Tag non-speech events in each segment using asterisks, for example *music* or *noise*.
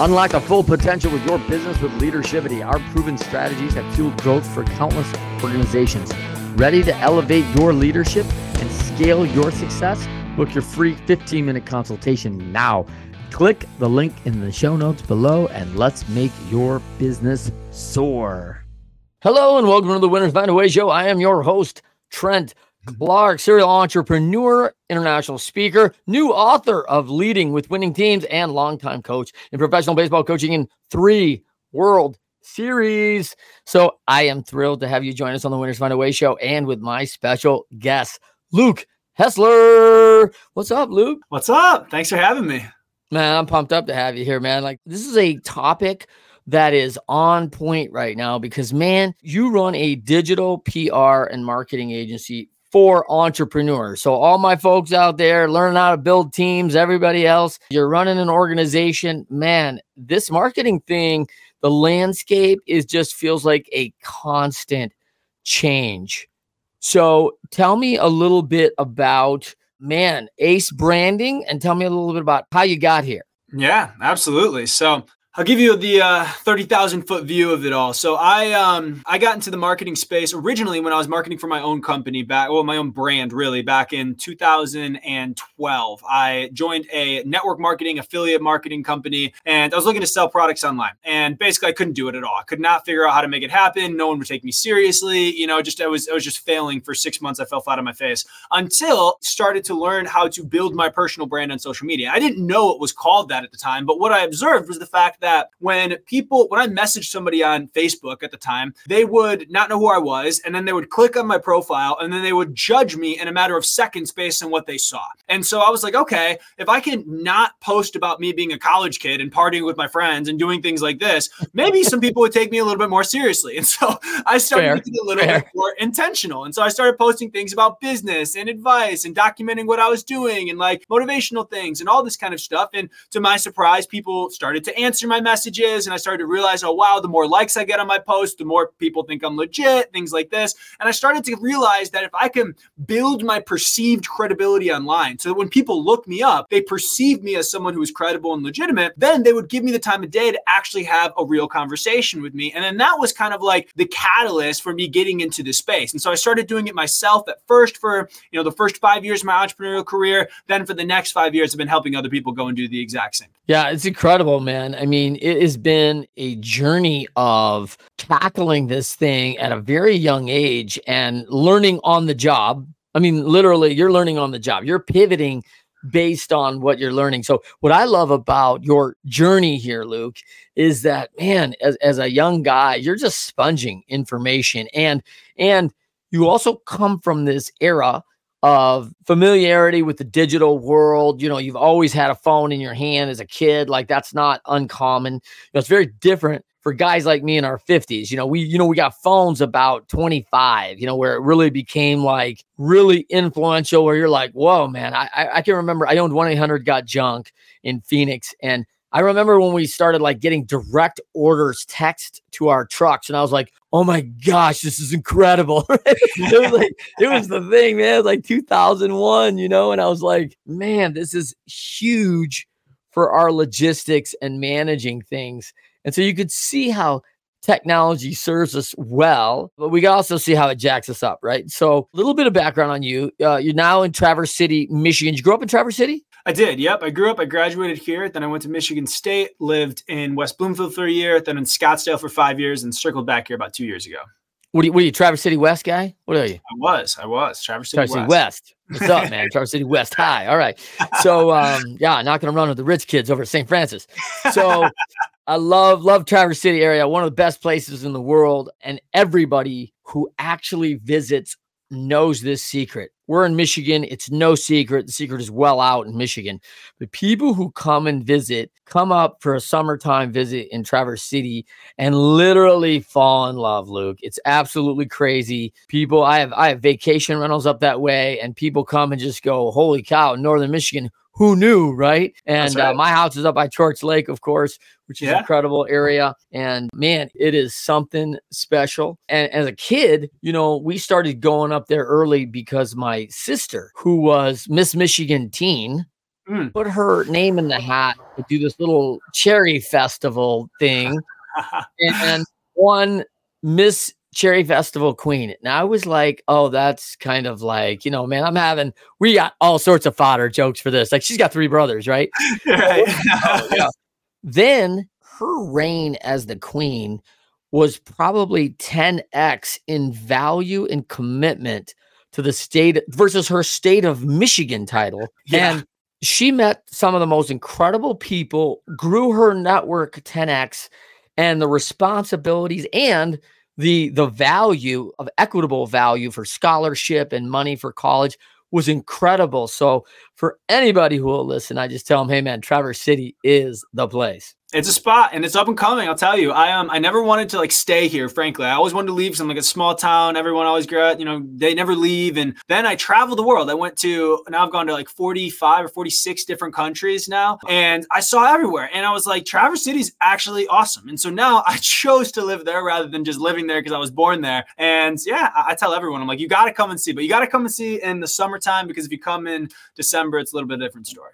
Unlock the full potential with your business with Leadershipity. Our proven strategies have fueled growth for countless organizations. Ready to elevate your leadership and scale your success? Book your free 15 minute consultation now. Click the link in the show notes below and let's make your business soar. Hello and welcome to the Winners Find a Way show. I am your host, Trent Clark, serial entrepreneur, international speaker, new author of Leading with Winning Teams, and longtime coach in professional baseball coaching in three World Series. So I am thrilled to have you join us on the Winners Find a Way show and with my special guest, Luke Hessler. What's up, Luke? What's up? Thanks for having me. Man, I'm pumped up to have you here, man. Like, this is a topic that is on point right now because, man, you run a digital PR and marketing agency for entrepreneurs. So, all my folks out there learning how to build teams, everybody else, you're running an organization, man, this marketing thing, the landscape is just feels like a constant change. So, tell me a little bit about, man, Ace Branding and tell me a little bit about how you got here. Yeah, absolutely. So, I'll give you the uh, thirty thousand foot view of it all. So I um, I got into the marketing space originally when I was marketing for my own company back, well, my own brand really back in 2012. I joined a network marketing affiliate marketing company, and I was looking to sell products online. And basically, I couldn't do it at all. I could not figure out how to make it happen. No one would take me seriously. You know, just I was I was just failing for six months. I fell flat on my face until I started to learn how to build my personal brand on social media. I didn't know it was called that at the time, but what I observed was the fact that when people, when I messaged somebody on Facebook at the time, they would not know who I was. And then they would click on my profile and then they would judge me in a matter of seconds based on what they saw. And so I was like, okay, if I can not post about me being a college kid and partying with my friends and doing things like this, maybe some people would take me a little bit more seriously. And so *laughs* I started Fair. a little Fair. bit more intentional. And so I started posting things about business and advice and documenting what I was doing and like motivational things and all this kind of stuff. And to my surprise, people started to answer my message messages. And I started to realize, oh, wow, the more likes I get on my post, the more people think I'm legit, things like this. And I started to realize that if I can build my perceived credibility online so that when people look me up, they perceive me as someone who is credible and legitimate, then they would give me the time of day to actually have a real conversation with me. And then that was kind of like the catalyst for me getting into this space. And so I started doing it myself at first for, you know, the first five years of my entrepreneurial career. Then for the next five years, I've been helping other people go and do the exact same. Yeah, it's incredible, man. I mean, it has been a journey of tackling this thing at a very young age and learning on the job. I mean, literally, you're learning on the job. You're pivoting based on what you're learning. So, what I love about your journey here, Luke, is that man, as, as a young guy, you're just sponging information and and you also come from this era of familiarity with the digital world. You know, you've always had a phone in your hand as a kid. Like that's not uncommon. You know, it's very different for guys like me in our 50s. You know, we, you know, we got phones about 25, you know, where it really became like really influential, where you're like, whoa, man, I, I, can remember I owned 1 800 Got Junk in Phoenix. And I remember when we started like getting direct orders text to our trucks, and I was like, "Oh my gosh, this is incredible!" *laughs* it was like it was the thing, man. Was like 2001, you know, and I was like, "Man, this is huge for our logistics and managing things." And so you could see how technology serves us well, but we can also see how it jacks us up, right? So, a little bit of background on you. Uh, you're now in Traverse City, Michigan. Did you grow up in Traverse City? I did. Yep. I grew up, I graduated here. Then I went to Michigan State, lived in West Bloomfield for a year, then in Scottsdale for five years, and circled back here about two years ago. What are you, what are you Traverse City West guy? What are you? I was. I was. Traverse City, Traverse City West. West. What's up, man? *laughs* Traverse City West. Hi. All right. So, um, yeah, not going to run with the rich kids over at St. Francis. So, *laughs* I love, love Traverse City area. One of the best places in the world. And everybody who actually visits knows this secret. We're in Michigan. It's no secret. The secret is well out in Michigan. But people who come and visit come up for a summertime visit in Traverse City and literally fall in love, Luke. It's absolutely crazy. People, I have I have vacation rentals up that way, and people come and just go, Holy cow, Northern Michigan who knew, right? And uh, right. Uh, my house is up by Torch Lake, of course, which is yeah. an incredible area. And man, it is something special. And as a kid, you know, we started going up there early because my sister, who was Miss Michigan teen, mm. put her name in the hat to do this little cherry festival thing *laughs* and one Miss Cherry Festival Queen. And I was like, oh, that's kind of like, you know, man, I'm having, we got all sorts of fodder jokes for this. Like she's got three brothers, right? *laughs* right. Oh, oh, yeah. Then her reign as the queen was probably 10x in value and commitment to the state versus her state of Michigan title. Yeah. And she met some of the most incredible people, grew her network 10x, and the responsibilities and the the value of equitable value for scholarship and money for college was incredible. So for anybody who will listen, I just tell them, hey man, Traverse City is the place. It's a spot and it's up and coming. I'll tell you. I um I never wanted to like stay here. Frankly, I always wanted to leave. Some like a small town. Everyone always grew up, You know, they never leave. And then I traveled the world. I went to now I've gone to like forty five or forty six different countries now, and I saw everywhere. And I was like, Traverse City's actually awesome. And so now *laughs* I chose to live there rather than just living there because I was born there. And yeah, I, I tell everyone I'm like, you got to come and see, but you got to come and see in the summertime because if you come in December, it's a little bit different story.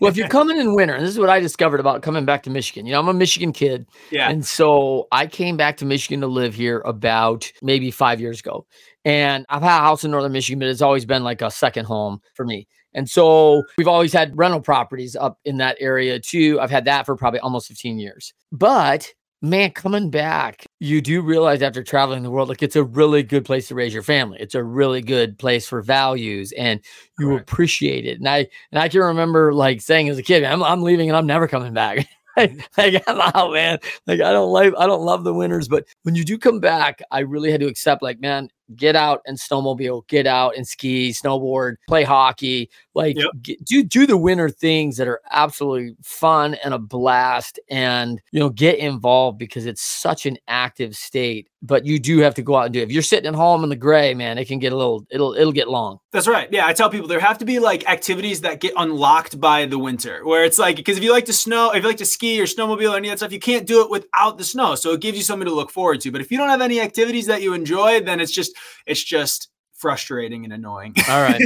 Well, if you're coming in winter, and this is what I discovered about coming back to Michigan. You know, I'm a Michigan kid. Yeah. And so I came back to Michigan to live here about maybe five years ago. And I've had a house in northern Michigan, but it's always been like a second home for me. And so we've always had rental properties up in that area too. I've had that for probably almost 15 years. But man, coming back, you do realize after traveling the world, like it's a really good place to raise your family. It's a really good place for values and you Correct. appreciate it. And I and I can remember like saying as a kid, I'm, I'm leaving and I'm never coming back. *laughs* Mm-hmm. like, I'm out, man. Like I don't like I don't love the winters, but when you do come back, I really had to accept, like, man, get out and snowmobile, get out and ski, snowboard, play hockey, like yep. get, do do the winter things that are absolutely fun and a blast, and you know get involved because it's such an active state. But you do have to go out and do it. If you're sitting at home in the gray, man, it can get a little it'll it'll get long. That's right. Yeah, I tell people there have to be like activities that get unlocked by the winter, where it's like because if you like to snow, if you like to ski or snowmobile or any of that stuff, you can't do it without the snow. So it gives you something to look forward to. But if you don't have any activities that you enjoy, then it's just it's just frustrating and annoying. *laughs* all right.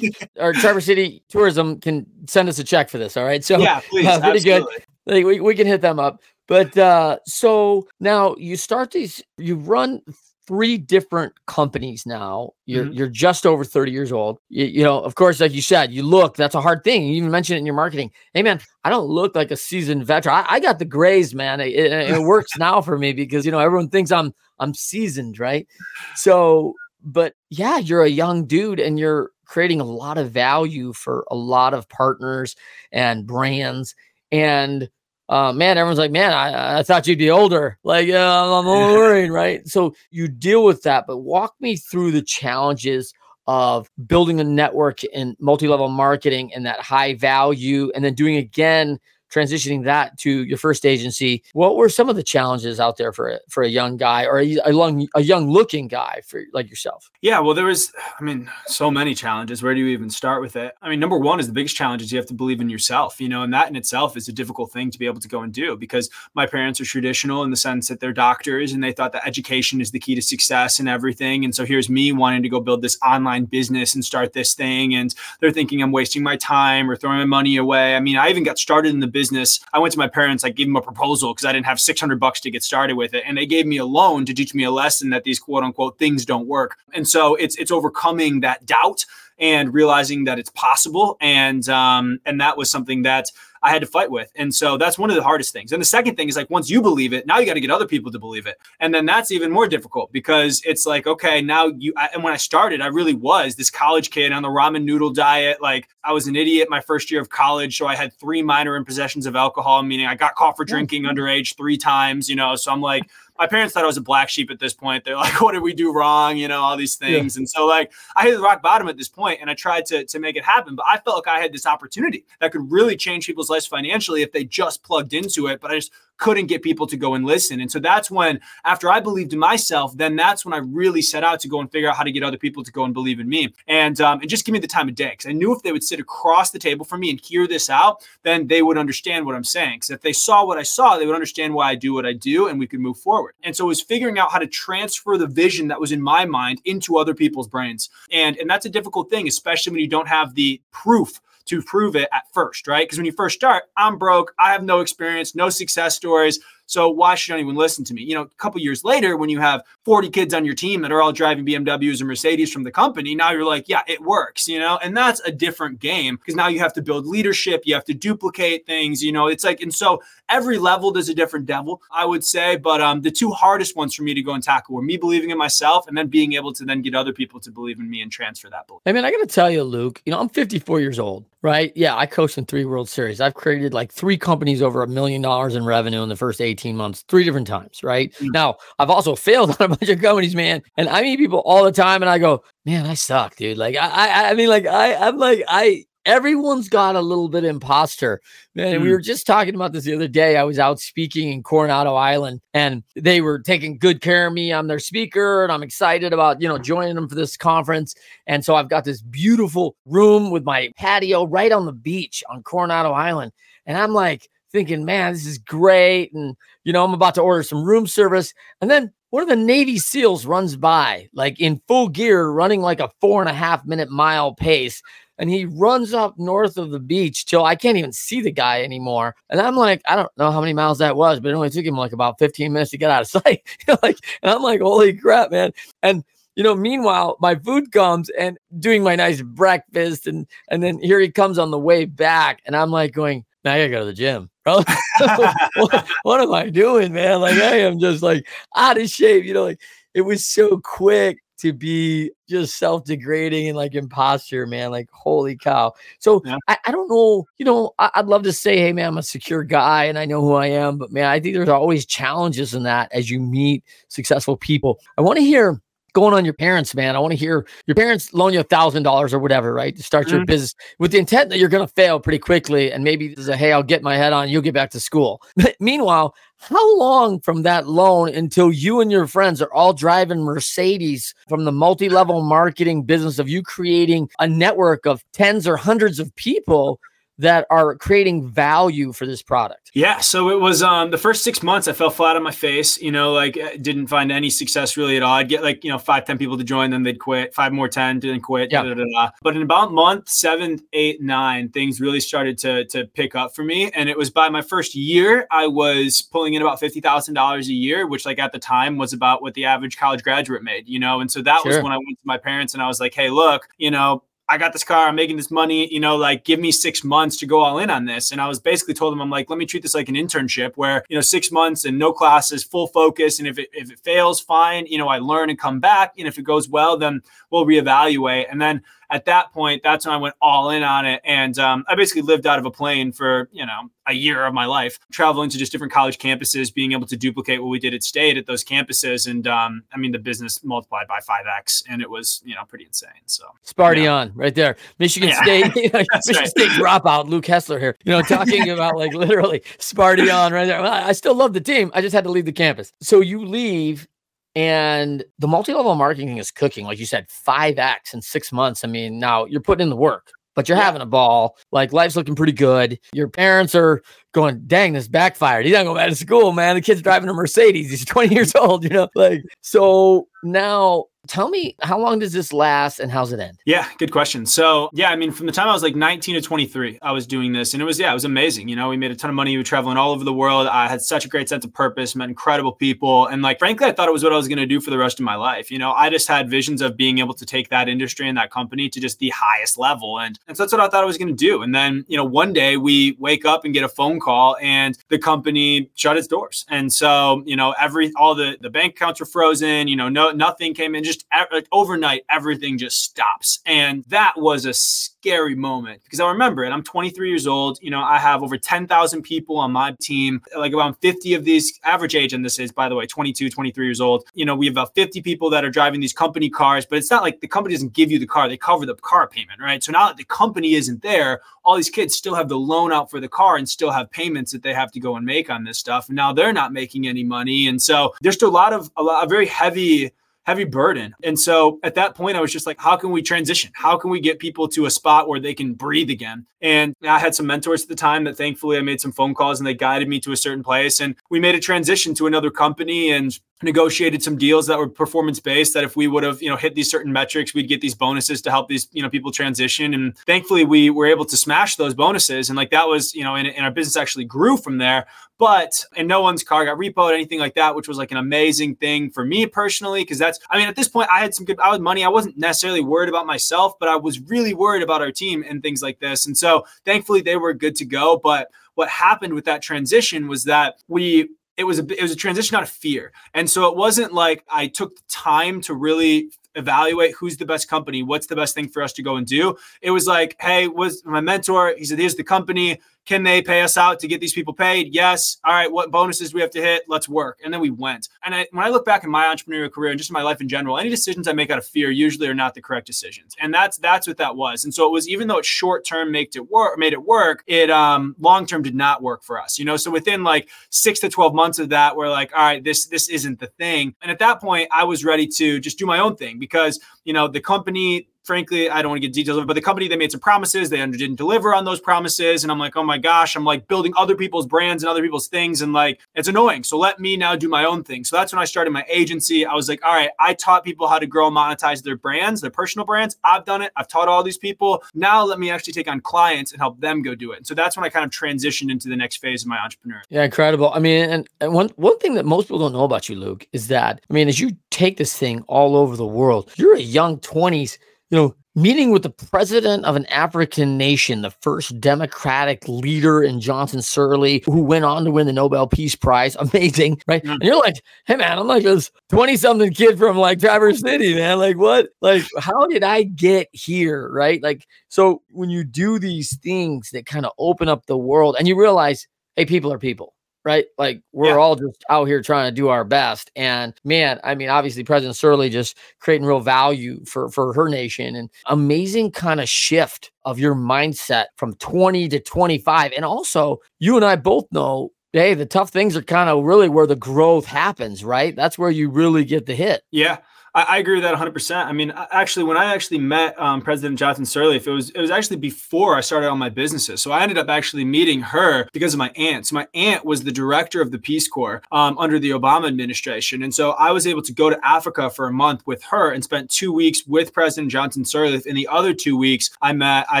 Our Traverse City Tourism can send us a check for this. All right. So yeah, please. Uh, pretty good. Like, we, we can hit them up. But uh, so now you start these, you run three different companies now. You're mm-hmm. you're just over 30 years old. You, you, know, of course, like you said, you look, that's a hard thing. You even mentioned it in your marketing. Hey man, I don't look like a seasoned veteran. I, I got the grays, man. It, it, it works *laughs* now for me because you know everyone thinks I'm I'm seasoned, right? So but yeah, you're a young dude and you're creating a lot of value for a lot of partners and brands. And uh, man, everyone's like, man, I, I thought you'd be older. Like, uh, I'm little worried, right? So you deal with that, but walk me through the challenges of building a network in multi-level marketing and that high value, and then doing again transitioning that to your first agency, what were some of the challenges out there for a, for a young guy or a, a young a young looking guy for like yourself? Yeah, well, there was, I mean, so many challenges. Where do you even start with it? I mean, number one is the biggest challenge is you have to believe in yourself, you know, and that in itself is a difficult thing to be able to go and do because my parents are traditional in the sense that they're doctors and they thought that education is the key to success and everything. And so here's me wanting to go build this online business and start this thing, and they're thinking I'm wasting my time or throwing my money away. I mean, I even got started in the business business, I went to my parents, I gave them a proposal because I didn't have 600 bucks to get started with it. And they gave me a loan to teach me a lesson that these quote unquote things don't work. And so it's, it's overcoming that doubt and realizing that it's possible. And, um, and that was something that, I had to fight with. And so that's one of the hardest things. And the second thing is like once you believe it, now you got to get other people to believe it. And then that's even more difficult because it's like, okay, now you, I, and when I started, I really was this college kid on the ramen noodle diet. Like I was an idiot my first year of college. So I had three minor impossessions of alcohol, meaning I got caught for drinking underage three times, you know? So I'm like, my parents thought I was a black sheep at this point. They're like, *laughs* what did we do wrong? You know, all these things. Yeah. And so like I hit the rock bottom at this point and I tried to, to make it happen. But I felt like I had this opportunity that could really change people's lives financially if they just plugged into it. But I just couldn't get people to go and listen. And so that's when, after I believed in myself, then that's when I really set out to go and figure out how to get other people to go and believe in me. And um, and just give me the time of day. Because I knew if they would sit across the table from me and hear this out, then they would understand what I'm saying. Because if they saw what I saw, they would understand why I do what I do and we could move forward. And so it was figuring out how to transfer the vision that was in my mind into other people's brains. And and that's a difficult thing, especially when you don't have the proof to prove it at first, right? Because when you first start, I'm broke, I have no experience, no success stories. So why should anyone listen to me? You know, a couple years later, when you have 40 kids on your team that are all driving BMWs or Mercedes from the company, now you're like, yeah, it works, you know, and that's a different game because now you have to build leadership, you have to duplicate things, you know, it's like, and so every level there's a different devil, I would say. But um, the two hardest ones for me to go and tackle were me believing in myself and then being able to then get other people to believe in me and transfer that belief. I mean, I got to tell you, Luke, you know, I'm 54 years old, right? Yeah, I coached in three World Series. I've created like three companies over a million dollars in revenue in the first 18 months, three different times, right? Mm-hmm. Now, I've also *laughs* failed on a bunch of companies, man. And I meet people all the time and I go, man, I suck, dude. Like, I, I, I mean, like, I, I'm like, I, everyone's got a little bit imposter man mm. we were just talking about this the other day i was out speaking in coronado island and they were taking good care of me i'm their speaker and i'm excited about you know joining them for this conference and so i've got this beautiful room with my patio right on the beach on coronado island and i'm like thinking, man, this is great. And, you know, I'm about to order some room service. And then one of the Navy SEALs runs by, like in full gear, running like a four and a half minute mile pace. And he runs up north of the beach till I can't even see the guy anymore. And I'm like, I don't know how many miles that was, but it only took him like about 15 minutes to get out of *laughs* sight. like, and I'm like, holy crap, man. And you know, meanwhile, my food comes and doing my nice breakfast, and and then here he comes on the way back, and I'm like going, now I gotta go to the gym bro. what, *laughs* what, am I doing, man? Like I am just like out of shape. You know, like it was so quick to be just self-degrading and like imposter, man. Like holy cow. So yeah. I, I, don't know. You know, I, I'd love to say, hey, man, I'm a secure guy and I know who I am, but man, I think there's always challenges in that as you meet successful people. I want to hear going on your parents, man. I want to hear your parents loan you a thousand dollars or whatever, right? To start mm-hmm. your business with the intent that you're going to fail pretty quickly. And maybe there's a, hey, I'll get my head on, you'll get back to school. *laughs* Meanwhile, how long from that loan until you and your friends are all driving Mercedes from the multi level marketing business of you creating a network of tens or hundreds of people that are creating value for this product? Yeah. So it was um, the first six months, I fell flat on my face, you know, like uh, didn't find any success really at all. I'd get like, you know, five, ten people to join, then they'd quit, five more, 10, didn't quit. Yeah. Da, da, da, but in about month seven, eight, nine, things really started to, to pick up for me. And it was by my first year, I was pulling in about $50,000 a year, which like at the time was about what the average college graduate made, you know? And so that sure. was when I went to my parents and I was like, Hey, look, you know, I got this car, I'm making this money, you know, like give me six months to go all in on this. And I was basically told them, I'm like, let me treat this like an internship where, you know, six months and no classes, full focus. And if it, if it fails, fine, you know, I learn and come back. And if it goes well, then we'll reevaluate. And then at that point, that's when I went all in on it. And um, I basically lived out of a plane for, you know, a year of my life, traveling to just different college campuses, being able to duplicate what we did at State at those campuses. And um, I mean, the business multiplied by 5X and it was, you know, pretty insane. So Sparty yeah. on right there. Michigan yeah. State, *laughs* Michigan right. State dropout, Luke Hessler here, you know, *laughs* talking about like literally Sparty on right there. Well, I still love the team. I just had to leave the campus. So you leave and the multi-level marketing is cooking, like you said, 5x in six months. I mean, now you're putting in the work, but you're yeah. having a ball. Like life's looking pretty good. Your parents are going, dang, this backfired. He's not going back to school, man. The kid's driving a Mercedes. He's *laughs* 20 years old, you know? Like, so now Tell me, how long does this last and how's it end? Yeah, good question. So, yeah, I mean, from the time I was like 19 to 23, I was doing this and it was, yeah, it was amazing. You know, we made a ton of money. We were traveling all over the world. I had such a great sense of purpose, met incredible people. And like, frankly, I thought it was what I was going to do for the rest of my life. You know, I just had visions of being able to take that industry and that company to just the highest level. And, and so that's what I thought I was going to do. And then, you know, one day we wake up and get a phone call and the company shut its doors. And so, you know, every, all the, the bank accounts were frozen, you know, no, nothing came in, just just like overnight, everything just stops. And that was a scary moment because I remember it. I'm 23 years old. You know, I have over 10,000 people on my team, like around 50 of these average age. And this is, by the way, 22, 23 years old. You know, we have about 50 people that are driving these company cars, but it's not like the company doesn't give you the car, they cover the car payment, right? So now that the company isn't there, all these kids still have the loan out for the car and still have payments that they have to go and make on this stuff. And now they're not making any money. And so there's still a lot of a, lot, a very heavy heavy burden. And so at that point, I was just like, how can we transition? How can we get people to a spot where they can breathe again? And I had some mentors at the time that thankfully I made some phone calls and they guided me to a certain place. And we made a transition to another company and negotiated some deals that were performance based that if we would have you know hit these certain metrics we'd get these bonuses to help these you know people transition. And thankfully we were able to smash those bonuses. And like that was you know and, and our business actually grew from there. But and no one's car got repoed anything like that which was like an amazing thing for me personally because that's i mean at this point i had some good i was money. I wasn't necessarily worried about myself but i was really worried about our team and things like this. And so thankfully they were good to go. But what happened with that transition was that we it was a it was a transition out of fear. And so it wasn't like I took the time to really evaluate who's the best company, what's the best thing for us to go and do. It was like, hey, was my mentor, he said, here's the company. Can they pay us out to get these people paid? Yes. All right. What bonuses we have to hit? Let's work. And then we went. And I, when I look back in my entrepreneurial career and just my life in general, any decisions I make out of fear usually are not the correct decisions. And that's that's what that was. And so it was even though it short term made it work, made it work, it um long term did not work for us. You know, so within like six to twelve months of that, we're like, all right, this this isn't the thing. And at that point, I was ready to just do my own thing because you know the company frankly, I don't want to get details of it, but the company they made some promises, they didn't deliver on those promises, and I'm like, oh my gosh, I'm like building other people's brands and other people's things, and like it's annoying. So let me now do my own thing. So that's when I started my agency. I was like, all right, I taught people how to grow and monetize their brands, their personal brands. I've done it. I've taught all these people. Now let me actually take on clients and help them go do it. So that's when I kind of transitioned into the next phase of my entrepreneur. Yeah, incredible. I mean, and, and one one thing that most people don't know about you, Luke, is that I mean, as you take this thing all over the world, you're a young 20s you know, meeting with the president of an African nation, the first democratic leader in Johnson Sirleaf, who went on to win the Nobel Peace Prize. *laughs* Amazing, right? Mm. And you're like, hey man, I'm like this 20 something kid from like Traverse City, man. Like, what? Like, how did I get here? Right? Like, so when you do these things that kind of open up the world and you realize, hey, people are people right? Like we're yeah. all just out here trying to do our best. And man, I mean, obviously President Sirleaf just creating real value for for her nation and amazing kind of shift of your mindset from 20 to 25. And also, you and I both know hey, the tough things are kind of really where the growth happens, right? That's where you really get the hit. Yeah. I, I, agree with that 100%. I mean, actually, when I actually met um, President Johnson Sirleaf, it was it was actually before I started all my businesses. So I ended up actually meeting her because of my aunt. So my aunt was the director of the Peace Corps um, under the Obama administration, and so I was able to go to Africa for a month with her and spent two weeks with President Johnson Sirleaf. And the other two weeks, I met I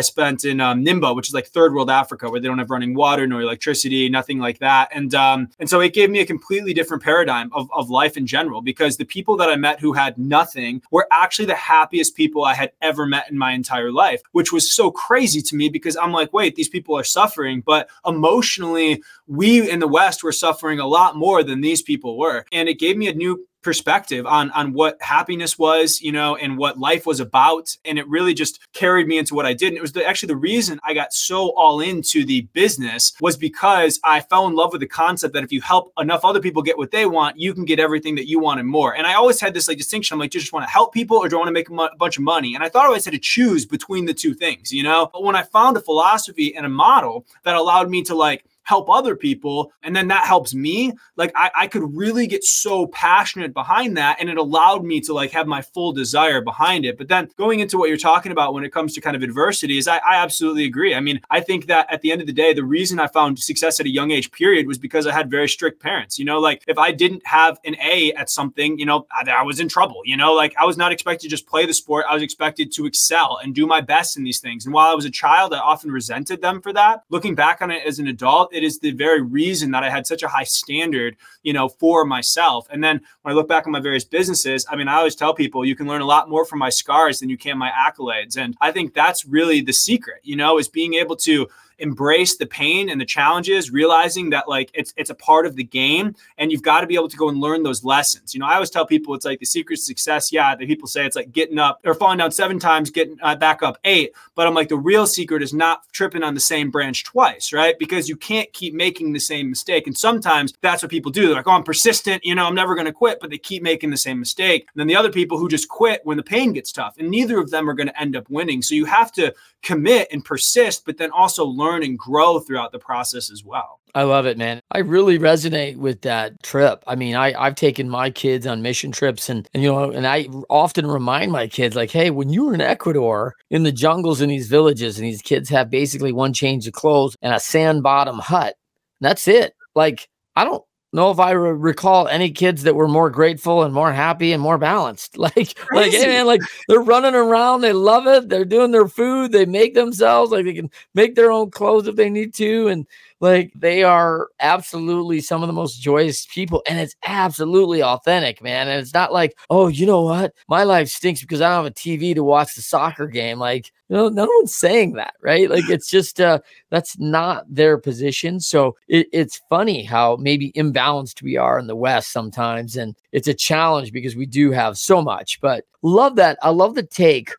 spent in um, Nimba, which is like third world Africa, where they don't have running water, no electricity, nothing like that. And um, and so it gave me a completely different paradigm of, of life in general because the people that I met who had nothing were actually the happiest people I had ever met in my entire life, which was so crazy to me because I'm like, wait, these people are suffering, but emotionally, we in the West were suffering a lot more than these people were. And it gave me a new perspective on on what happiness was, you know, and what life was about. And it really just carried me into what I did. And it was the, actually the reason I got so all into the business was because I fell in love with the concept that if you help enough other people get what they want, you can get everything that you want and more. And I always had this like distinction. I'm like, do you just want to help people or do I want to make a, a bunch of money? And I thought I always had to choose between the two things, you know. But when I found a philosophy and a model that allowed me to like help other people and then that helps me. Like I, I could really get so passionate behind that and it allowed me to like have my full desire behind it. But then going into what you're talking about when it comes to kind of adversity is I, I absolutely agree. I mean i think that at the end of the day the reason i found success at a young age period was because i had very strict parents. You know like if i didn't have an a at something you know I, I was in trouble. You know like i was not expected to just play the sport. I was expected to excel and do my best in these things. And while i was a child i often resented them for that. Looking back on it as an adult it is the very reason that I had such a high standard, you know, for myself. And then when I look back on my various businesses, I mean, I always tell people you can learn a lot more from my scars than you can my accolades. And I think that's really the secret, you know, is being able to embrace the pain and the challenges, realizing that like it's it's a part of the game and you've got to be able to go and learn those lessons. You know, I always tell people it's like the secret to success. Yeah, the people say it's like getting up or falling down seven times, getting uh, back up eight. But I'm like, the real secret is not tripping on the same branch twice, right? Because you can't keep making the same mistake. And sometimes that's what people do. They're like, oh, I'm persistent, you know, I'm never going to quit, but they keep making the same mistake. And then the other people who just quit when the pain gets tough, and neither of them are going to end up winning. So you have to commit and persist, but then also learn and grow throughout the process as well. I love it, man. I really resonate with that trip. I mean, I, I've taken my kids on mission trips and, and, you know, and I often remind my kids, like, hey, when you were in Ecuador in the jungles in these villages, and these kids have basically one change of clothes and a sand bottom hut, that's it. Like, I don't know if I recall any kids that were more grateful and more happy and more balanced. *laughs* Like, Crazy. like, hey man, like they're running around, they love it, they're doing their food, they make themselves, like they can make their own clothes if they need to, and like they are absolutely some of the most joyous people, and it's absolutely authentic, man. And it's not like, oh, you know what, my life stinks because I don't have a TV to watch the soccer game. Like, you know, no one's saying that, right? Like, it's just uh, that's not their position. So it, it's funny how maybe imbalanced we are in the West sometimes, and it's a challenge because we do have so much. But love that. I love the take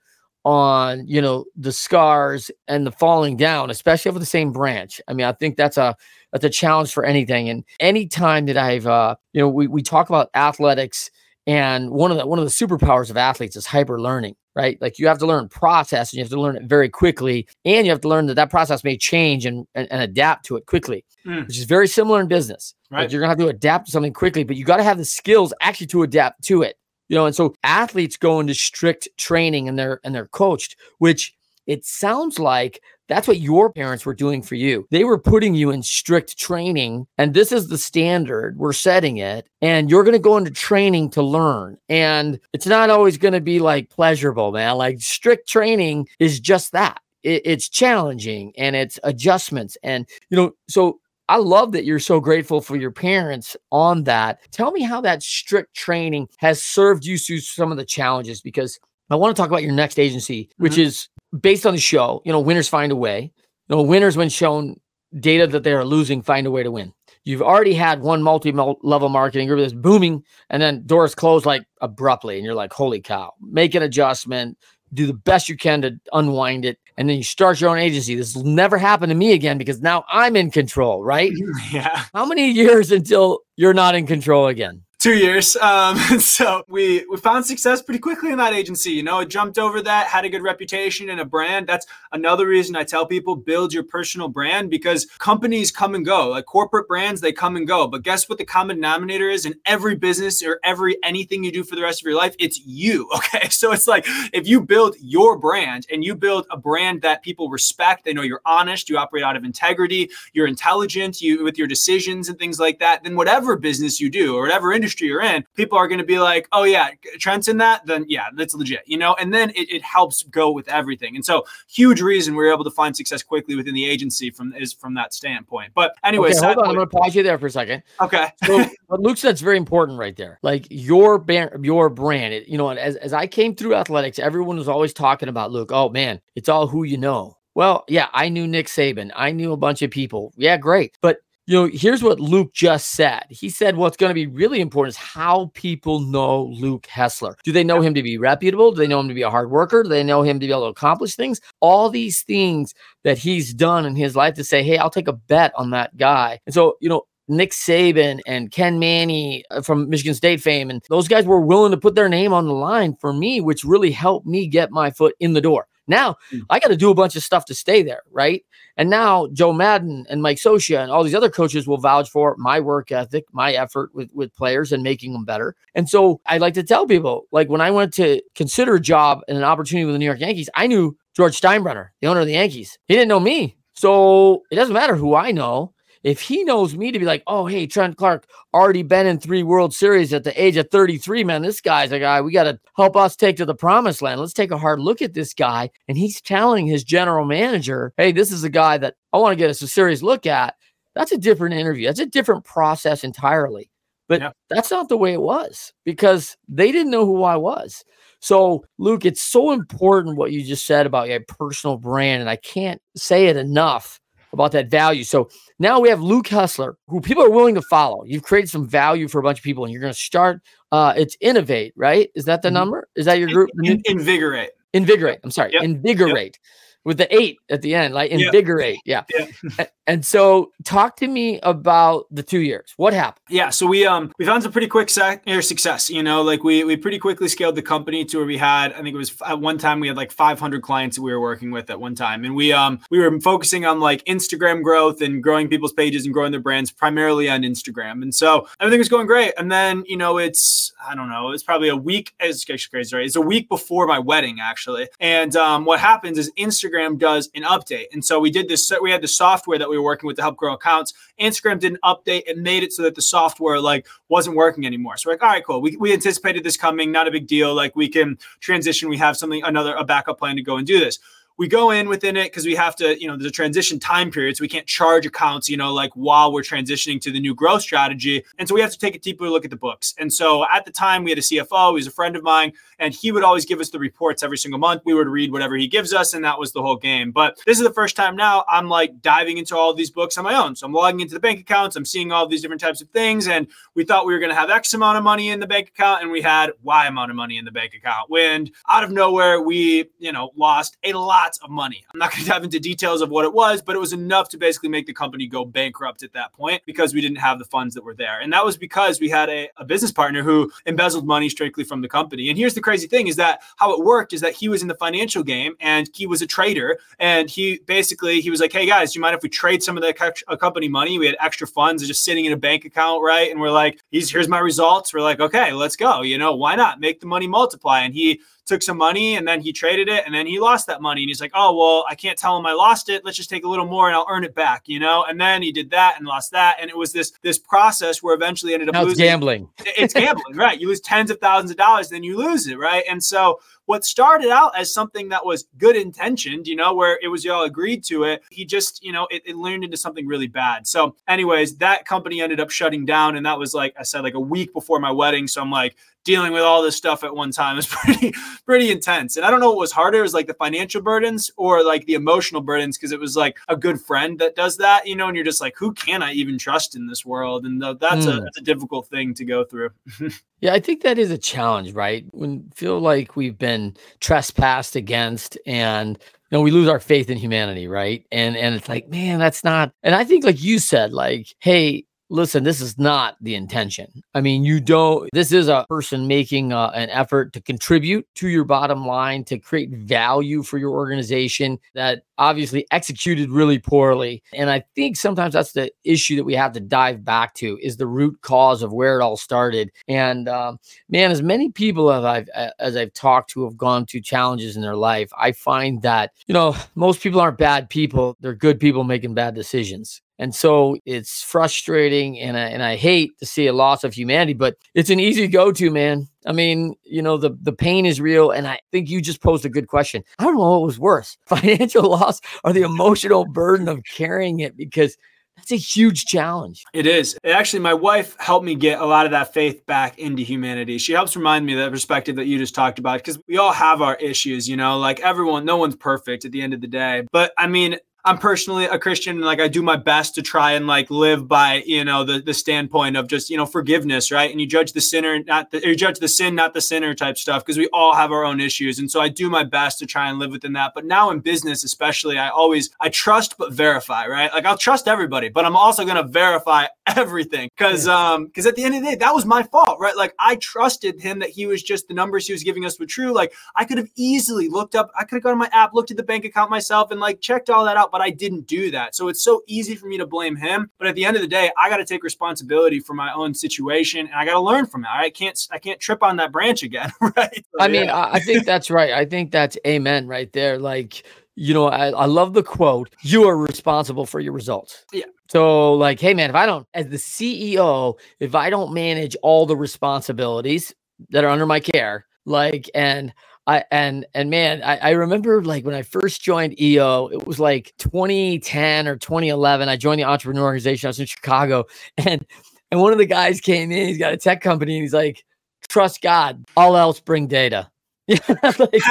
on you know the scars and the falling down especially over the same branch. I mean i think that's a that's a challenge for anything. And anytime that i've uh you know we, we talk about athletics and one of the one of the superpowers of athletes is hyper learning right? Like you have to learn process and you have to learn it very quickly and you have to learn that that process may change and and, and adapt to it quickly mm. which is very similar in business. Right. like you're gonna have to adapt to something quickly but you got to have the skills actually to adapt to it you know and so athletes go into strict training and they're and they're coached which it sounds like that's what your parents were doing for you. They were putting you in strict training, and this is the standard. We're setting it, and you're going to go into training to learn. And it's not always going to be like pleasurable, man. Like strict training is just that. it's challenging and it's adjustments. And, you know, so I love that you're so grateful for your parents on that. Tell me how that strict training has served you through some of the challenges because I want to talk about your next agency, which mm-hmm. is based on the show. You know, winners find a way. You know, winners, when shown data that they are losing, find a way to win. You've already had one multi level marketing group that's booming, and then doors close like abruptly, and you're like, holy cow, make an adjustment, do the best you can to unwind it and then you start your own agency. This will never happen to me again because now I'm in control, right? *laughs* Yeah. How many years until you're not in control again? Two years. Um, *laughs* so we we found success pretty quickly in that agency. You know, it jumped over that, had a good reputation and a brand. That's another reason I tell people build your personal brand because companies come and go. Like corporate brands, they come and go. But guess what the common denominator is in every business or every anything you do for the rest of your life? It's you. *laughs* Okay. So it's like if you build your brand and you build a brand that people respect, they know you're honest, you operate out of integrity, you're intelligent, you with your decisions and things like that, then whatever business you do or whatever industry industry you're in, people are going to be like, oh, yeah, Trent's in that, then yeah, that's legit, you know? And then it, it helps go with everything. And so, huge reason we are able to find success quickly within the agency from is from that standpoint. But anyway, okay, hold on, I'm going to pause you there for a second. Okay. so, what Luke said's very important right there. Like your brand, your brand, it, you know, as, as I came through athletics, everyone was always talking about Luke, oh man, it's all who you know. Well, yeah, I knew Nick Saban. I knew a bunch of people. Yeah, great. But you know, here's what Luke just said. He said what's going to be really important is how people know Luke Hessler. Do they know him to be reputable? Do they know him to be a hard worker? Do they know him to be able to accomplish things? All these things that he's done in his life to say, hey, I'll take a bet on that guy. And so, you know, Nick Saban and Ken Mannie uh, from Michigan State fame, and those guys were willing to put their name on the line for me, which really helped me get my foot in the door. Now mm. I got to do a bunch of stuff to stay there, right? And now Joe Maddon and Mike Scioscia and all these other coaches will vouch for my work ethic, my effort with, with players and making them better. And so I like to tell people, like when I went to consider a job and an opportunity with the New York Yankees, I knew George Steinbrenner, the owner of the Yankees. He didn't know me. So it doesn't matter who I know if he knows me to be like, oh, hey, Trent Clark already been in three World Series at the age of 33, man, this guy's a guy we got to help us take to the promised land. Let's take a hard look at this guy. And he's telling his general manager, hey, this is a guy that I want to get us a serious look at. That's a different interview. That's a different process entirely. But yeah. that's not the way it was because they didn't know who I was. So, Luke, it's so important what you just said about your personal brand. And I can't say it enough about that value. So now we have Luke Hessler, who people are willing to follow. You've created some value for a bunch of people, and you're going to start. Uh, it's innovate, right? Is that the mm-hmm. number? Is that your group? In, invigorate. Invigorate. I'm sorry. Yep. Invigorate. Yep with the eight at the end, like invigorate. Yeah. yeah. and so talk to me about the two years. What happened? Yeah. So we um we found some pretty quick success. You know, like we we pretty quickly scaled the company to where we had, I think it was at one time we had like 500 clients that we were working with at one time. And we um we were focusing on like Instagram growth and growing people's pages and growing their brands primarily on Instagram. And so everything was going great. And then, you know, it's I don't know, it's probably a week it's crazy, right? It's a week before my wedding actually. And um what happens is Instagram Instagram does an update. And so we did this, we had the software that we were working with to help grow accounts. Instagram did an update and made it so that the software like wasn't working anymore. So we're like, all right, cool. We, we anticipated this coming, not a big deal. Like we can transition. We have something, another, a backup plan to go and do this we go in within it because we have to, you know, there's a transition time period. So we can't charge accounts, you know, like while we're transitioning to the new growth strategy. And so we have to take a deeper look at the books. And so at the time, we had a CFO, he was a friend of mine, and he would always give us the reports every single month. We would read whatever he gives us, and that was the whole game. But this is the first time now I'm like diving into all these books on my own. So I'm logging into the bank accounts, I'm seeing all these different types of things. And we thought we were going to have X amount of money in the bank account, and we had Y amount of money in the bank account. When out of nowhere, we, you know, lost a lot of money. I'm not going *laughs* to dive into details of what it was, but it was enough to basically make the company go bankrupt at that point because we didn't have the funds that were there. And that was because we had a, a business partner who embezzled money strictly from the company. And here's the crazy thing is that how it worked is that he was in the financial game and he was a trader. And he basically, he was like, hey guys, do you mind if we trade some of the uh, company money? We had extra funds just sitting in a bank account, right? And we're like, here's my results. We're like, okay, let's go. You know, why not make the money multiply? And he took some money and then he traded it and then he lost that money. And he's like oh well i can't tell him i lost it. Let's just take a little more and i'll earn it back you know? And then he did that and lost that. And it was this this process where eventually ended up now losing. it's gambling it's gambling right. You lose tens of thousands of dollars then you lose it right? And so what started out as something that was good intentioned, you know, where it was y'all agreed to it, he just, you know, it, it learned into something really bad. So, anyways, that company ended up shutting down. And that was like I said, like a week before my wedding. So I'm like, dealing with all this stuff at one time *laughs* is pretty pretty intense. And I don't know what was harder, it was like the financial burdens or like the emotional burdens because it was like a good friend that does that, you know, and you're just like, who can I even trust in this world? And that's mm. a hmm. that's a difficult thing to go through. *laughs* yeah, I think that is a challenge, right? When feel like we've been trespassed against and you know, we lose our faith in humanity, right? And and it's like, man, that's not. And I think, like you said, like, hey, listen, this is not the intention. I mean, you don't, this is a person making uh, an effort to contribute to your bottom line, to create value for your organization that obviously executed really poorly. And I think sometimes that's the issue that we have to dive back to is the root cause of where it all started. And um, man, as many people as I've, as I've talked to have gone through challenges in their life, I find that, you know, most people aren't bad people. They're good people making bad decisions. And so it's frustrating and I, and I hate to see a loss of humanity, but it's an easy go to, man. I mean, you know, the, the pain is real. And I think you just posed a good question. I don't know what was worse *laughs* financial loss or the emotional burden of carrying it because that's a huge challenge. It is. Actually, my wife helped me get a lot of that faith back into humanity. She helps remind me of that perspective that you just talked about because we all have our issues, you know, like everyone, no one's perfect at the end of the day. But I mean, I'm personally a Christian and like I do my best to try and like live by, you know, the the standpoint of just, you know, forgiveness, right? And you judge the sinner, not the you judge the sin, not the sinner type stuff, because we all have our own issues. And so I do my best to try and live within that. But now in business, especially, I always I trust but verify, right? Like I'll trust everybody, but I'm also gonna verify *laughs* everything. Cause um, because at the end of the day, that was my fault, right? Like I trusted him that he was just the numbers he was giving us were true. Like I could have easily looked up, I could have gone to my app, looked at the bank account myself, and like checked all that out but I didn't do that. So it's so easy for me to blame him. But at the end of the day, I got to take responsibility for my own situation and I got to learn from it. I can't I can't trip on that branch again, *laughs* right? So, I mean, I think *laughs* that's right. I think that's amen right there. Like you know, I, I love the quote, you are responsible for your results. Yeah. So, like, hey, man, if I don't, as the CEO, if I don't manage all the responsibilities that are under my care, like, and I and and man, I, I remember like when I first joined EO, it was like 2010 or 2011. I joined the entrepreneur organization. I was in Chicago, *laughs* and and one of the guys came in. He's got a tech company, and he's like, "Trust God. All else bring data." *laughs* Yeah, like,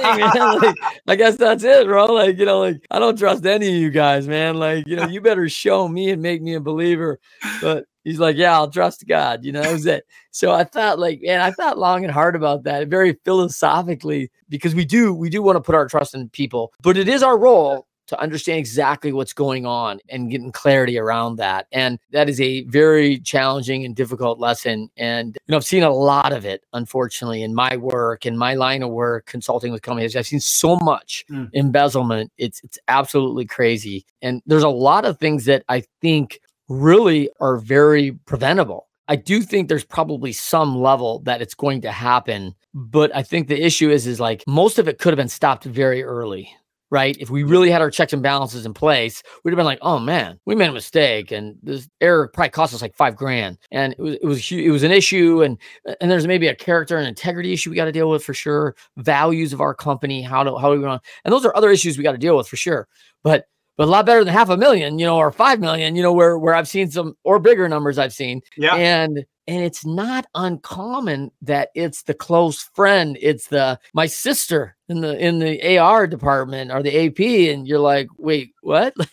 dang, man, *laughs* like, I guess that's it, bro. Like, you know, like I don't trust any of you guys, man. Like, you know, you better show me and make me a believer. But he's like, Yeah, I'll trust God, you know, that was it. So I thought, like, man, I thought long and hard about that, very philosophically, because we do, we do want to put our trust in people, but it is our role to understand exactly what's going on and getting clarity around that. And that is a very challenging and difficult lesson. And you know, I've seen a lot of it, unfortunately, in my work, in my line of work, consulting with companies. I've seen so much mm. embezzlement. It's it's absolutely crazy. And there's a lot of things that I think really are very preventable. I do think there's probably some level that it's going to happen, but I think the issue is is like most of it could have been stopped very early right? If we really had our checks and balances in place, we'd have been like, oh man, we made a mistake, and this error probably cost us like five grand, and it was it was it was an issue, and and there's maybe a character and integrity issue we got to deal with for sure, values of our company, how do how do we want, and those are other issues we got to deal with for sure, but. But a lot better than half a million, you know, or five million, you know, where where I've seen some or bigger numbers I've seen. Yeah. And and it's not uncommon that it's the close friend it's the my sister in the in the ar department or the ap and you're like wait what? *laughs*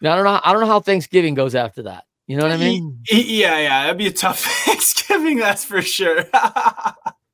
Like i don't know i don't know how thanksgiving goes after that. You know what i mean? yeah yeah that'd be a tough *laughs* thanksgiving that's for sure. *laughs*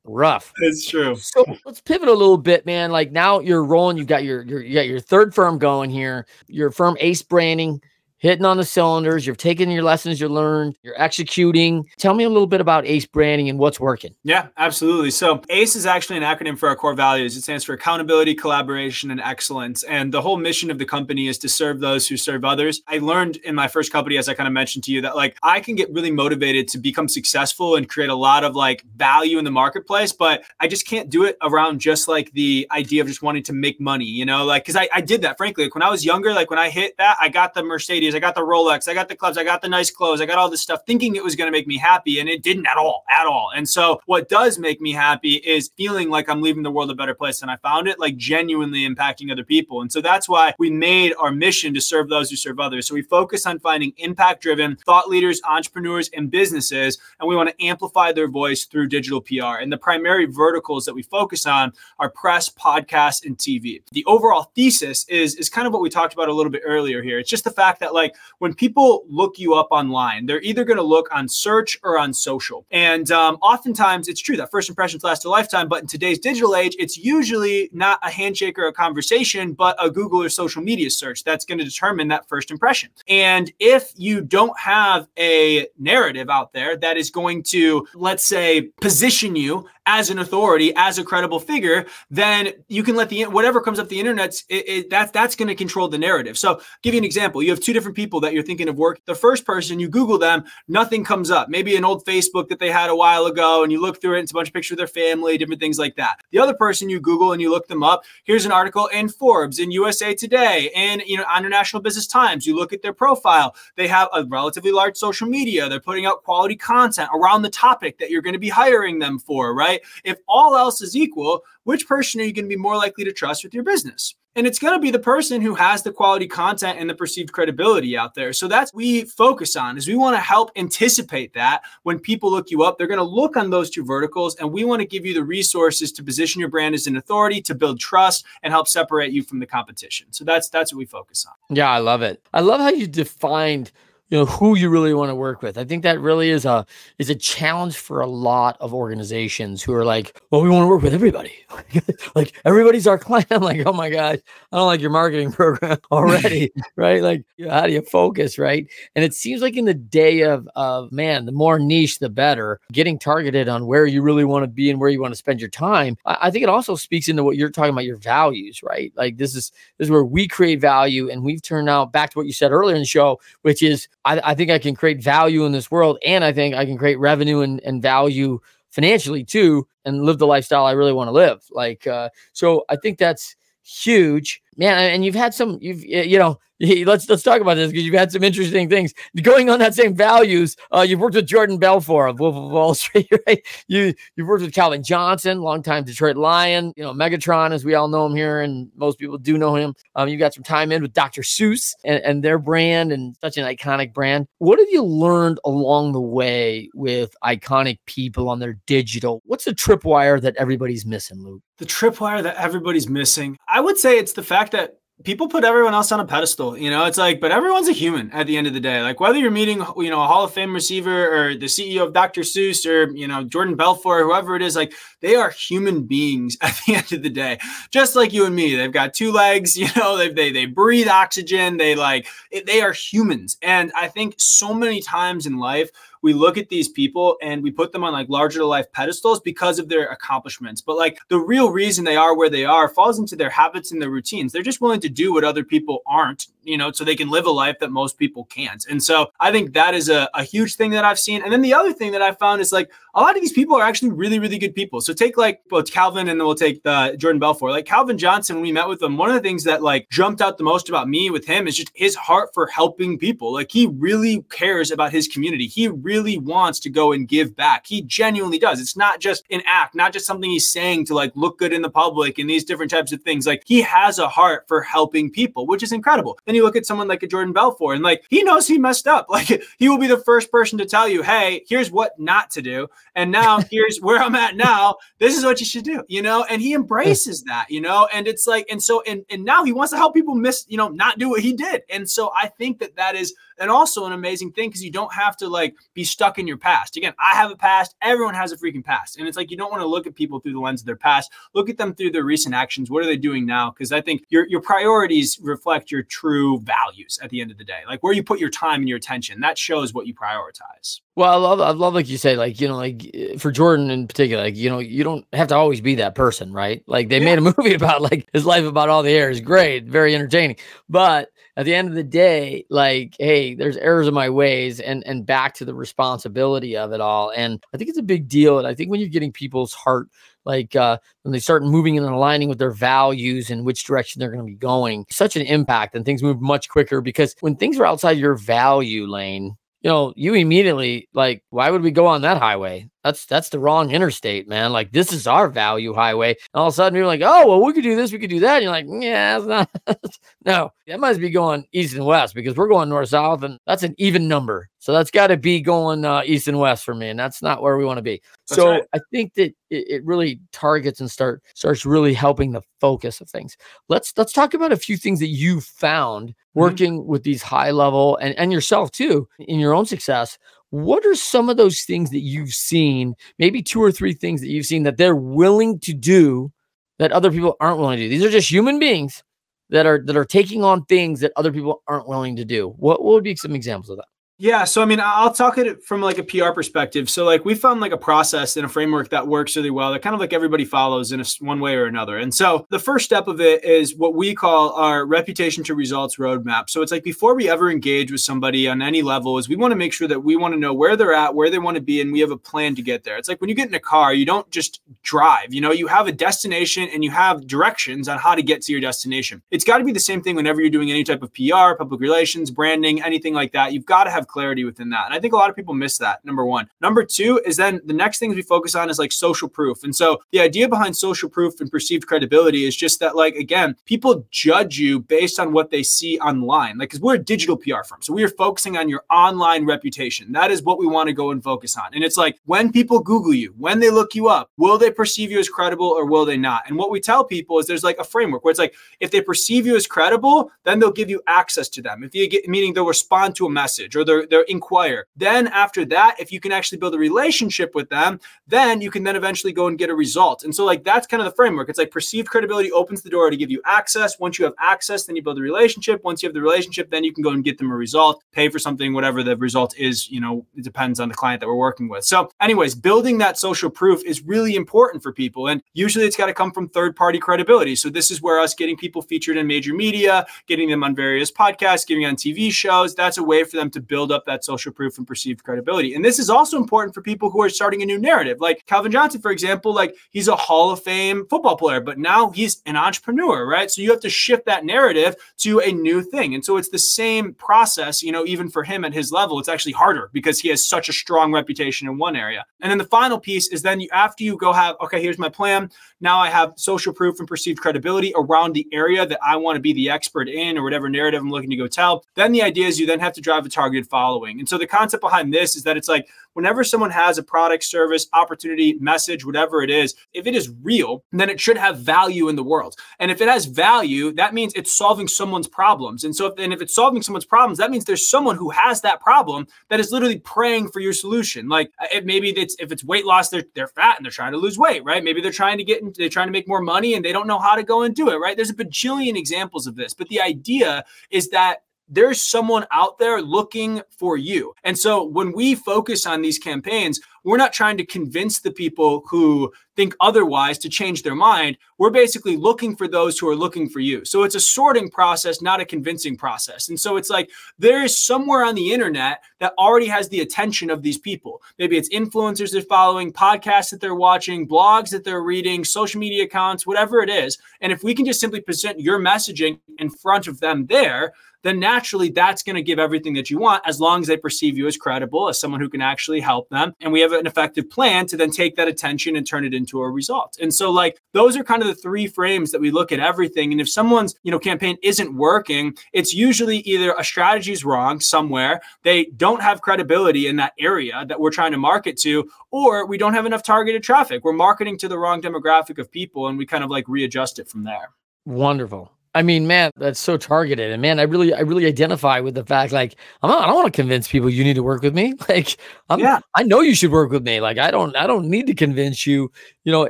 Rough. It's true. So let's pivot a little bit man. Like now you're rolling You've got your, your you got your third firm going here your firm ace branding hitting on the cylinders. You're taking your lessons you learned, you're executing. Tell me a little bit about ACE branding and what's working. Yeah, absolutely. So, ACE is actually an acronym for our core values. It stands for accountability, collaboration, and excellence. And the whole mission of the company is to serve those who serve others. I learned in my first company, as I kind of mentioned to you, that like I can get really motivated to become successful and create a lot of like value in the marketplace, but I just can't do it around just like the idea of just wanting to make money, you know, like because I, I did that frankly. Like when I was younger, like when I hit that, I got the Mercedes I got the Rolex, I got the clubs, I got the nice clothes, I got all this stuff thinking it was going to make me happy. And it didn't at all, at all. And so what does make me happy is feeling like I'm leaving the world a better place And I found it, like genuinely impacting other people. And so that's why we made our mission to serve those who serve others. So we focus on finding impact driven thought leaders, entrepreneurs, and businesses. And we want to amplify their voice through digital PR. And the primary verticals that we focus on are press, podcasts, and TV. The overall thesis is, is kind of what we talked about a little bit earlier here. It's just the fact that, like, when people look you up online, they're either going to look on search or on social. And um, oftentimes it's true that first impressions last a lifetime, but in today's digital age, it's usually not a handshake or a conversation, but a Google or social media search that's going to determine that first impression. And if you don't have a narrative out there that is going to, let's say, position you as an authority, as a credible figure, then you can let the whatever comes up the internet. It, it, that's that's going to control the narrative. So, give you an example. You have two different people that you're thinking of work. The first person, you Google them, nothing comes up. Maybe an old Facebook that they had a while ago, and you look through it. It's a bunch of pictures of their family, different things like that. The other person, you Google and you look them up. Here's an article in Forbes, in USA Today, and you know, International Business Times. You look at their profile. They have a relatively large social media. They're putting out quality content around the topic that you're going to be hiring them for, right? Right? If all else is equal, which person are you going to be more likely to trust with your business? And it's going to be the person who has the quality content and the perceived credibility out there. So that's we focus on is we want to help anticipate that when people look you up, they're going to look on those two verticals and we want to give you the resources to position your brand as an authority, to build trust and help separate you from the competition. So that's that's what we focus on. Yeah, I love it. I love how you defined you know who you really want to work with. I think that really is a is a challenge for a lot of organizations who are like, well, we want to work with everybody. *laughs* like everybody's our client. *laughs* I'm like, oh my gosh, I don't like your marketing *laughs* program already, right? Like, how do you focus, right? And it seems like in the day of of man, the more niche, the better. Getting targeted on where you really want to be and where you want to spend your time. I, I think it also speaks into what you're talking about, your values, right? Like this is this is where we create value, and we've turned out back to what you said earlier in the show, which is I, I think I can create value in this world, and I think I can create revenue and, and value financially too, and live the lifestyle I really want to live. Like, uh, so I think that's huge. Man, and you've had some, you've, you know, *laughs* let's let's talk about this because you've had some interesting things going on that same values. Uh, you've worked with Jordan Belfort of Wolf of Wall *laughs* Street, right? You you've worked with Calvin Johnson, longtime Detroit Lion, you know Megatron, as we all know him here, and most people do know him. Um, you got some time in with Dr. Seuss and, and their brand and such an iconic brand. What have you learned along the way with iconic people on their digital? What's the tripwire that everybody's missing, Luke? The tripwire that everybody's missing. I would say it's the fact that people put everyone else on a pedestal. You know, it's like, but everyone's a human at the end of the day. Like whether you're meeting, you know, a Hall of Fame receiver or the CEO of Dr. Seuss or you know Jordan Belfort, whoever it is, like they are human beings *laughs* at the end of the day, just like you and me. They've got two legs. *laughs* You know, they they they breathe oxygen. They like they are humans, and I think so many times in life we look at these people and we put them on like larger to life pedestals because of their accomplishments. But like the real reason they are where they are falls into their habits and their routines. They're just willing to do what other people aren't, you know, so they can live a life that most people can't. And so I think that is a, a huge thing that I've seen. And then the other thing that I found is like a lot of these people are actually really, really good people. So take like both Calvin and then we'll take the Jordan Belfort. Like Calvin Johnson, when we met with him, one of the things that like jumped out the most about me with him is just his heart for helping people. Like he really cares about his community. He really really wants to go and give back. He genuinely does. It's not just an act, not just something he's saying to like look good in the public and these different types of things. Like he has a heart for helping people, which is incredible. Then you look at someone like a Jordan Belfort and like he knows he messed up. *laughs* Like he will be the first person to tell you, hey, here's what not to do. And now *laughs* here's where I'm at now. This is what you should do, you know? And he embraces that, you know? And it's like, and so, and, and now he wants to help people miss, you know, not do what he did. And so I think that that is and also an amazing thing because you don't have to like be stuck in your past. Again, I have a past. Everyone has a freaking past, and it's like you don't want to look at people through the lens of their past. Look at them through their recent actions. What are they doing now? Because I think your your priorities reflect your true values at the end of the day. Like where you put your time and your attention, that shows what you prioritize. Well, I love, I love, like you say, like you know, like eh, for Jordan in particular, like you know, you don't have to always be that person, right? Like they yeah. made a *laughs* movie about like his life about all the errors, great, very entertaining, but at the end of the day, like, hey, there's errors in my ways and and back to the responsibility of it all. And I think it's a big deal. And I think when you're getting people's heart, like uh, when they start moving and aligning with their values and which direction they're going to be going, such an impact and things move much quicker because when things are outside your value lane, you know, you immediately like, why would we go on that highway? That's that's the wrong interstate, man. Like this is our value highway. And all of a sudden you're like, oh well, we could do this, we could do that. And you're like, yeah, it's not. *laughs* no, that must be going east and west because we're going north south, and that's an even number. So that's got to be going uh, east and west for me, and that's not where we want to be. That's so right. I think that it, it really targets and start starts really helping the focus of things. Let's let's talk about a few things that you found mm-hmm. working with these high level and and yourself too in your own success what are some of those things that you've seen, maybe two or three things that you've seen that they're willing to do that other people aren't willing to do? These are just human beings that are that are taking on things that other people aren't willing to do. What, what would be some examples of that? Yeah, so I mean, I'll talk it from like a PR perspective. So like we found like a process and a framework that works really well that kind of like everybody follows in a, one way or another. And so the first step of it is what we call our reputation to results roadmap. So it's like before we ever engage with somebody on any level is we want to make sure that we want to know where they're at, where they want to be and we have a plan to get there. It's like when you get in a car, you don't just drive. You know, you have a destination and you have directions on how to get to your destination. It's got to be the same thing whenever you're doing any type of PR, public relations, branding, anything like that. You've got to have have clarity within that. And I think a lot of people miss that. Number one. Number two is then the next things we focus on is like social proof. And so the idea behind social proof and perceived credibility is just that, like, again, people judge you based on what they see online. Like, because we're a digital PR firm. So we are focusing on your online reputation. That is what we want to go and focus on. And it's like when people Google you, when they look you up, will they perceive you as credible or will they not? And what we tell people is there's like a framework where it's like if they perceive you as credible, then they'll give you access to them. If you get meaning they'll respond to a message or they're they're, inquire. Then after that, if you can actually build a relationship with them, then you can then eventually go and get a result. And so like that's kind of the framework. It's like perceived credibility opens the door to give you access. Once you have access, then you build a relationship. Once you have the relationship, then you can go and get them a result, pay for something, whatever the result is, you know, it depends on the client that we're working with. So anyways, building that social proof is really important for people. And usually it's got to come from third party credibility. So this is where us getting people featured in major media, getting them on various podcasts, getting on TV shows, that's a way for them to build build up that social proof and perceived credibility. And this is also important for people who are starting a new narrative. Like Calvin Johnson, for example, like he's a Hall of Fame football player, but now he's an entrepreneur, right? So you have to shift that narrative to a new thing. And so it's the same process, you know, even for him at his level, it's actually harder because he has such a strong reputation in one area. And then the final piece is then you, after you go have, okay, here's my plan. Now I have social proof and perceived credibility around the area that I want to be the expert in or whatever narrative I'm looking to go tell. Then the idea is you then have to drive a targeted following. And so the concept behind this is that it's like whenever someone has a product, service, opportunity, message, whatever it is, if it is real, then it should have value in the world. And if it has value, that means it's solving someone's problems. And so if, and if it's solving someone's problems, that means there's someone who has that problem that is literally praying for your solution. Like uh, if maybe it's if it's weight loss, they're they're fat and they're trying to lose weight, right? Maybe they're trying to get into, they're trying to make more money and they don't know how to go and do it, right? There's a bajillion examples of this. But the idea is that there's someone out there looking for you. And so when we focus on these campaigns, we're not trying to convince the people who think otherwise to change their mind. We're basically looking for those who are looking for you. So it's a sorting process, not a convincing process. And so it's like there is somewhere on the internet that already has the attention of these people. Maybe it's influencers they're following, podcasts that they're watching, blogs that they're reading, social media accounts, whatever it is. And if we can just simply present your messaging in front of them there, then naturally that's going to give everything that you want as long as they perceive you as credible, as someone who can actually help them. And we have an effective plan to then take that attention and turn it into a result. And so, like, those are kind of the three frames that we look at everything. And if someone's, you know, campaign isn't working, it's usually either a strategy is wrong somewhere, they don't have credibility in that area that we're trying to market to, or we don't have enough targeted traffic. We're marketing to the wrong demographic of people and we kind of like readjust it from there. Wonderful. I mean, man, that's so targeted. And man, I really, I really identify with the fact, like, I'm not, I don't want to convince people you need to work with me. *laughs* Like, I'm, yeah. I know you should work with me. Like, I don't, I don't need to convince you. You know,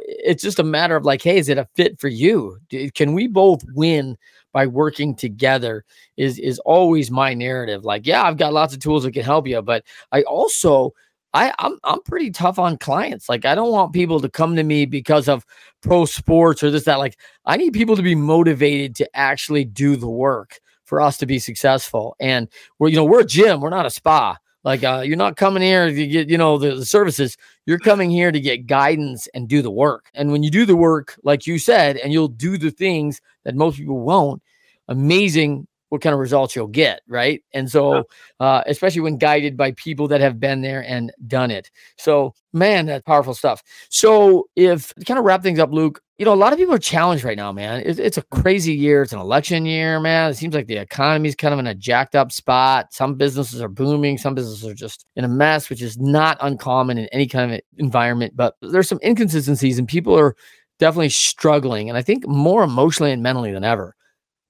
it's just a matter of like, hey, is it a fit for you? Can we both win by working together? Is is always my narrative. Like, yeah, I've got lots of tools that can help you, but I also I, I'm I'm pretty tough on clients. Like I don't want people to come to me because of pro sports or this that. Like I need people to be motivated to actually do the work for us to be successful. And we're you know we're a gym, we're not a spa. Like uh, you're not coming here to get you know the, the services. You're coming here to get guidance and do the work. And when you do the work, like you said, and you'll do the things that most people won't. Amazing what kind of results you'll get, right? And so, uh, especially when guided by people that have been there and done it. So, man, that's powerful stuff. So, if to kind of wrap things up, Luke, you know, a lot of people are challenged right now, man. It's, it's a crazy year. It's an election year, man. It seems like the economy is kind of in a jacked up spot. Some businesses are booming, some businesses are just in a mess, which is not uncommon in any kind of environment. But there's some inconsistencies, and people are definitely struggling, and I think more emotionally and mentally than ever.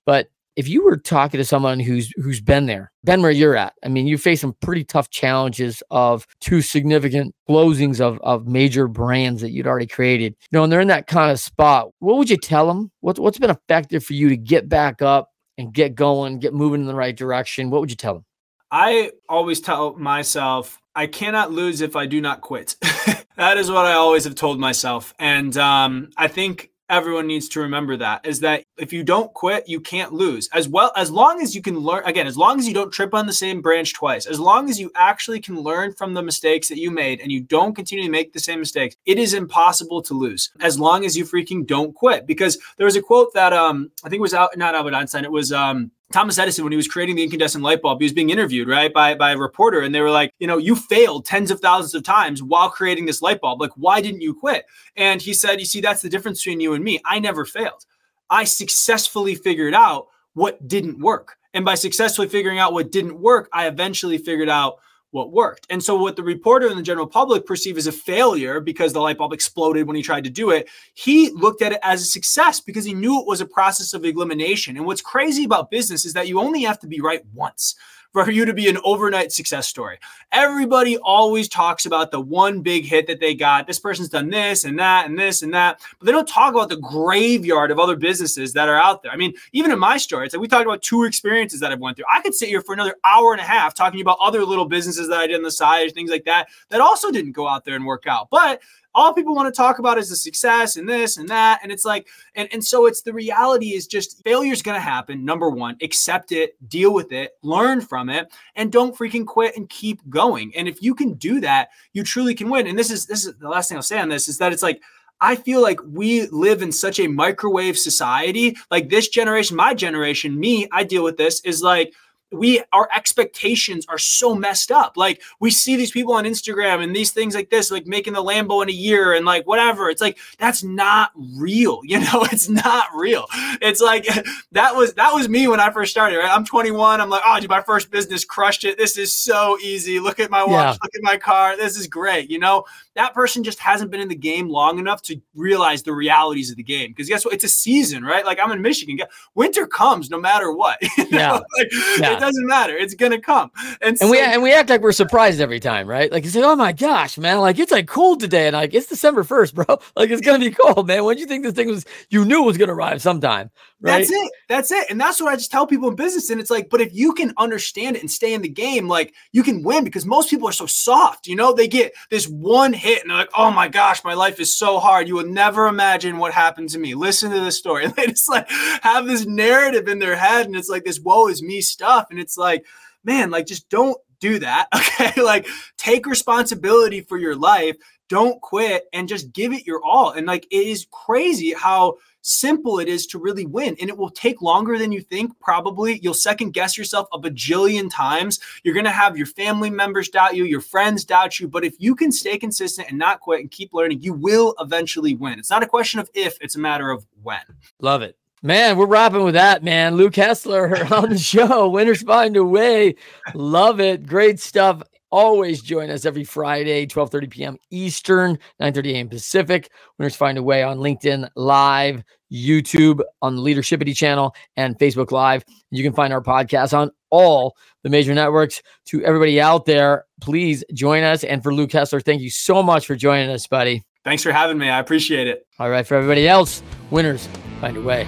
But if you were talking to someone who's who's been there, been where you're at, I mean, you face some pretty tough challenges of two significant closings of of major brands that you'd already created. You know, and they're in that kind of spot. What would you tell them? What's what's been effective for you to get back up and get going, get moving in the right direction? What would you tell them? I always tell myself I cannot lose if I do not quit. *laughs* that is what I always have told myself, and um, I think everyone needs to remember that is that if you don't quit you can't lose. As well as long as you can learn again as long as you don't trip on the same branch twice as long as you actually can learn from the mistakes that you made and you don't continue to make the same mistakes it is impossible to lose as long as you freaking don't quit. Because there was a quote that um i think it was out not albert einstein it was um Thomas Edison, when he was creating the incandescent light bulb, he was being interviewed, right, by, by a reporter. And they were like, you know, you failed tens of thousands of times while creating this light bulb. Like, why didn't you quit? And he said, you see, that's the difference between you and me. I never failed. I successfully figured out what didn't work. And by successfully figuring out what didn't work, I eventually figured out what worked. And so, what the reporter and the general public perceive as a failure because the light bulb exploded when he tried to do it, he looked at it as a success because he knew it was a process of elimination. And what's crazy about business is that you only have to be right once for you to be an overnight success story. Everybody always talks about the one big hit that they got. This person's done this and that and this and that, but they don't talk about the graveyard of other businesses that are out there. I mean, even in my story, it's like we talked about two experiences that I've went through. I could sit here for another hour and a half talking about other little businesses that I did on the side, things like that, that also didn't go out there and work out. But all people want to talk about is the success and this and that. And it's like, and, and so it's the reality is just failure is going to happen. Number one, accept it, deal with it, learn from it, and don't freaking quit and keep going. And if you can do that, you truly can win. And this is, this is the last thing I'll say on this is that it's like, I feel like we live in such a microwave society. Like this generation, my generation, me, I deal with this is like, we our expectations are so messed up. Like we see these people on Instagram and these things like this, like making the Lambo in a year and like whatever. It's like that's not real. *laughs* You know, it's not real. It's like *laughs* that was that was me when I first started. Right, I'm 21. I'm like, oh, dude, my first business crushed it. This is so easy. Look at my watch. Yeah. Look at my car. This is great. You know, that person just hasn't been in the game long enough to realize the realities of the game. Because guess what? It's a season, right? Like I'm in Michigan. Winter comes no matter what. *laughs* yeah. like, yeah. It doesn't matter. It's gonna come. And, and we and we act like we're surprised every time, right? Like you say, oh my gosh, man, like it's like cold today, and like it's December first, bro. *laughs* Like it's gonna be cold, man. When did you think this thing was, you knew it was gonna arrive sometime. Right? That's it. That's it. And that's what I just tell people in business. And it's like, but if you can understand it and stay in the game, like you can win because most people are so soft. You know, they get this one hit and they're like, oh my gosh, my life is so hard. You will never imagine what happened to me. Listen to this story. And *laughs* they just like have this narrative in their head. And it's like this woe is me stuff. And it's like, man, like just don't do that. *laughs* Okay. like take responsibility for your life. Don't quit and just give it your all. And like it is crazy how simple it is to really win. And it will take longer than you think, probably. You'll second guess yourself a bajillion times. You're going to have your family members doubt you, your friends doubt you. But if you can stay consistent and not quit and keep learning, you will eventually win. It's not a question of if, it's a matter of when. Love it. Man, we're wrapping with that, man. Luke Hessler *laughs* on the show. Winners find a way. Love it. Great stuff. Always join us every Friday, 12:30 p.m. Eastern, 9:30 a.m. Pacific. Winners find a way on LinkedIn Live, YouTube, on the Leadershipity channel, and Facebook Live. You can find our podcast on all the major networks. To everybody out there, please join us. And for Luke Hessler, thank you so much for joining us, buddy. Thanks for having me. I appreciate it. All right, for everybody else, winners find a way.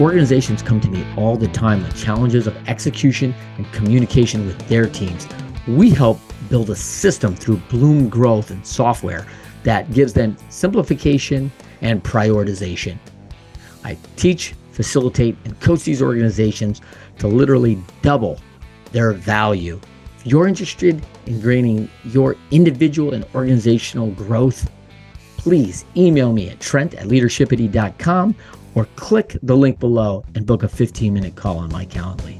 Organizations come to me all the time with challenges of execution and communication with their teams. We help build a system through Bloom Growth and software that gives them simplification and prioritization. I teach, facilitate, and coach these organizations to literally double their value. If you're interested in gaining your individual and organizational growth, please email me at trent at leadershipity.com or click the link below and book a 15 minute call on my Calendly.